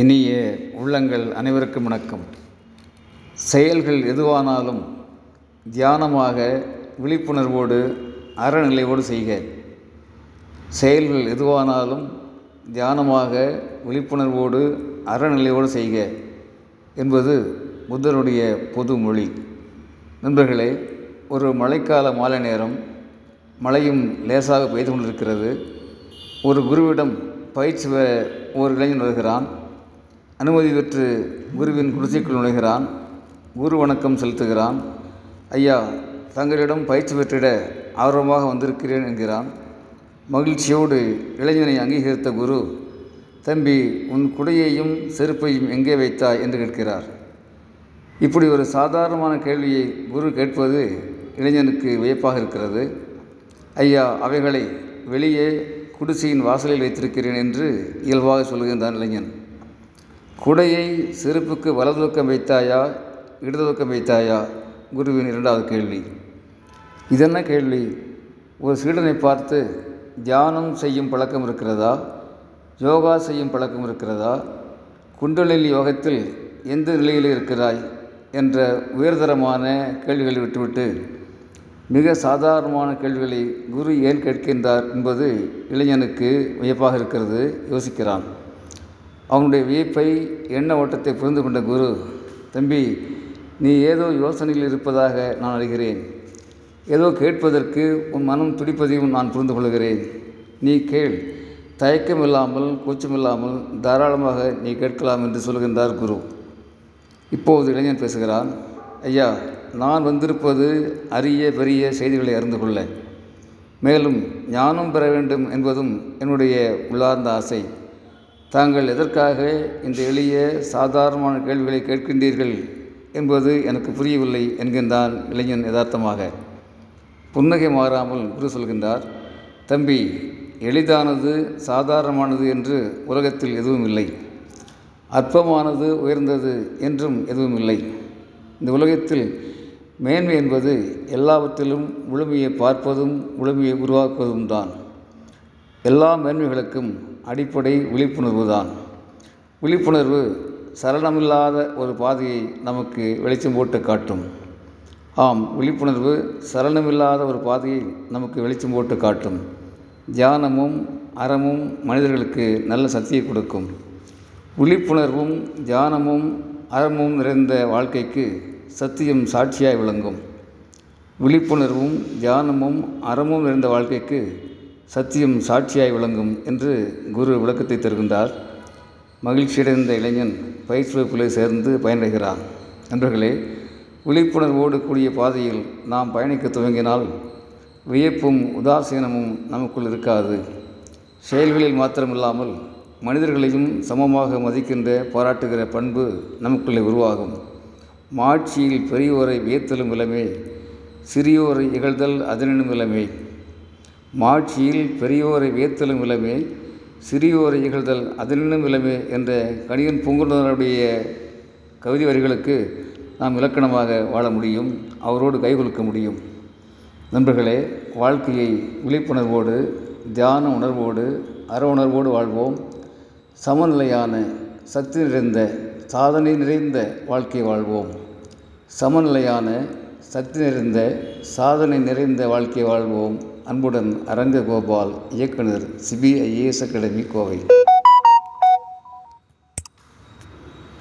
இனிய உள்ளங்கள் அனைவருக்கும் வணக்கம். செயல்கள் எதுவானாலும் தியானமாக விழிப்புணர்வோடு அறநிலையோடு செய்க. செயல்கள் எதுவானாலும் தியானமாக விழிப்புணர்வோடு அறநிலையோடு செய்க என்பது புத்தருடைய பொது மொழி. நண்பர்களே ஒரு மழைக்கால மாலை நேரம் மழையும் லேசாக பெய்து கொண்டிருக்கிறது. ஒரு குருவிடம் பயிற்சி பெற ஒரு இளைஞன் வருகிறான். அனுமதி பெற்று குருவின் குடிசைக்குள் நுழைகிறான். குரு வணக்கம் செலுத்துகிறான். ஐயா தங்களிடம் பயிற்சி பெற்றிட ஆர்வமாக வந்திருக்கிறேன் என்கிறான். மகிழ்ச்சியோடு இளைஞனை அங்கீகரித்த குரு தம்பி உன் குடையையும் செருப்பையும் எங்கே வைத்தாய்? என்று கேட்கிறார். இப்படி ஒரு சாதாரணமான கேள்வியை குரு கேட்பது இளைஞனுக்கு வியப்பாக இருக்கிறது. ஐயா அவைகளை வெளியே குடிசையின் வாசலில் வைத்திருக்கிறேன் என்று இயல்பாக சொல்லுகின்றான் இளைஞன். குடையை செருப்புக்கு வலது பக்கம் வைத்தாயா இடது பக்கம் வைத்தாயா? குருவின் இரண்டாவது கேள்வி. இதென்ன கேள்வி? ஒரு சீடனை பார்த்து தியானம் செய்யும் பழக்கம் இருக்கிறதா? யோகா செய்யும் பழக்கம் இருக்கிறதா? குண்டலில் யோகத்தில் எந்த நிலையில் இருக்கிறாய்? என்ற உயர்தரமான கேள்விகளை விட்டுவிட்டு மிக சாதாரணமான கேள்விகளை குரு ஏன் கேட்கின்றார் என்பது இளைஞனுக்கு வியப்பாக இருக்கிறது. யோசிக்கிறான். அவனுடைய வியப்பை எண்ண ஓட்டத்தை புரிந்து கொண்ட குரு தம்பி நீ ஏதோ யோசனையில் இருப்பதாக நான் அறிகிறேன். ஏதோ கேட்பதற்கு உன் மனம் துடிப்பதையும் நான் புரிந்து கொள்கிறேன். நீ கேள். தயக்கம் இல்லாமல் கூச்சமில்லாமல் தாராளமாக நீ கேட்கலாம் என்று சொல்கின்றார் குரு. இப்போது இளைஞன் பேசுகிறான் ஐயா நான் வந்திருப்பது அரிய பெரிய செய்திகளை அறிந்து கொள்ள. மேலும் ஞானம் பெற வேண்டும் என்பதும் என்னுடைய உள்ளார்ந்த ஆசை. தாங்கள் எதற்காக இந்த எளிய சாதாரணமான கேள்விகளை கேட்கின்றீர்கள் என்பது எனக்கு புரியவில்லை என்கின்றான் இளைஞன் யதார்த்தமாக. புன்னகை மாறாமல் குரு சொல்கின்றார் தம்பி எளிதானது சாதாரணமானது என்று உலகத்தில் எதுவும் இல்லை. அற்பமானது உயர்ந்தது என்றும் எதுவும் இல்லை. இந்த உலகத்தில் மேன்மை என்பது எல்லாவற்றிலும் முழுமையை பார்ப்பதும் முழுமையை உருவாக்குவதும் தான் எல்லா மேன்மைகளுக்கும் அடிப்படை விழிப்புணர்வு தான். விழிப்புணர்வு சலனமில்லாத ஒரு பாதையை நமக்கு வெளிச்சம் போட்டு காட்டும். ஆம் விழிப்புணர்வு சலனமில்லாத ஒரு பாதையை நமக்கு வெளிச்சம் போட்டு காட்டும். தியானமும் அறமும் மனிதர்களுக்கு நல்ல சக்தியை கொடுக்கும். விழிப்புணர்வும் தியானமும் அறமும் நிறைந்த வாழ்க்கைக்கு சத்தியம் சாட்சியாய் விளங்கும். விழிப்புணர்வும் தியானமும் அறமும் நிறைந்த வாழ்க்கைக்கு சத்தியம் சாட்சியாய் விளங்கும் என்று குரு விளக்கத்தை தருகின்றார். மகிழ்ச்சியடைந்த இளைஞன் பயிற்சி வகுப்பிலே சேர்ந்து பயனடைகிறான். நண்பர்களே விழிப்புணர்வோடு கூடிய பாதையில் நாம் பயணிக்க துவங்கினால் வியப்பும் உதாசீனமும் நமக்குள் இருக்காது. செயல்களில் மாத்திரமில்லாமல் மனிதர்களையும் சமமாக மதிக்கின்ற பாராட்டுகிற பண்பு நமக்குள்ளே உருவாகும். மாட்சியில் பெரியோரை வியத்தலும் இளமே சிறியோரை இகழ்தல் அதனினும் இளமே மாட்சியில் பெரியோரை வியத்தலும் இளமே சிறியோரை இகழ்தல் அதனினும் இளமே என்ற கணியன் பூங்குன்றனுடைய கவிதை வரிகளுக்கு நாம் இலக்கணமாக வாழ முடியும் அவரோடு கைகொலுக்க முடியும். நண்பர்களே வாழ்க்கையை விழிப்புணர்வோடு தியான உணர்வோடு அற உணர்வோடு வாழ்வோம். சமநிலையான சக்தி நிறைந்த சாதனை நிறைந்த வாழ்க்கை வாழ்வோம். சமநிலையான சக்தி நிறைந்த சாதனை நிறைந்த வாழ்க்கை வாழ்வோம். அன்புடன் அரங்க கோபால் இயக்குனர் சிபிஐஏஎஸ் அகாடமி கோவை.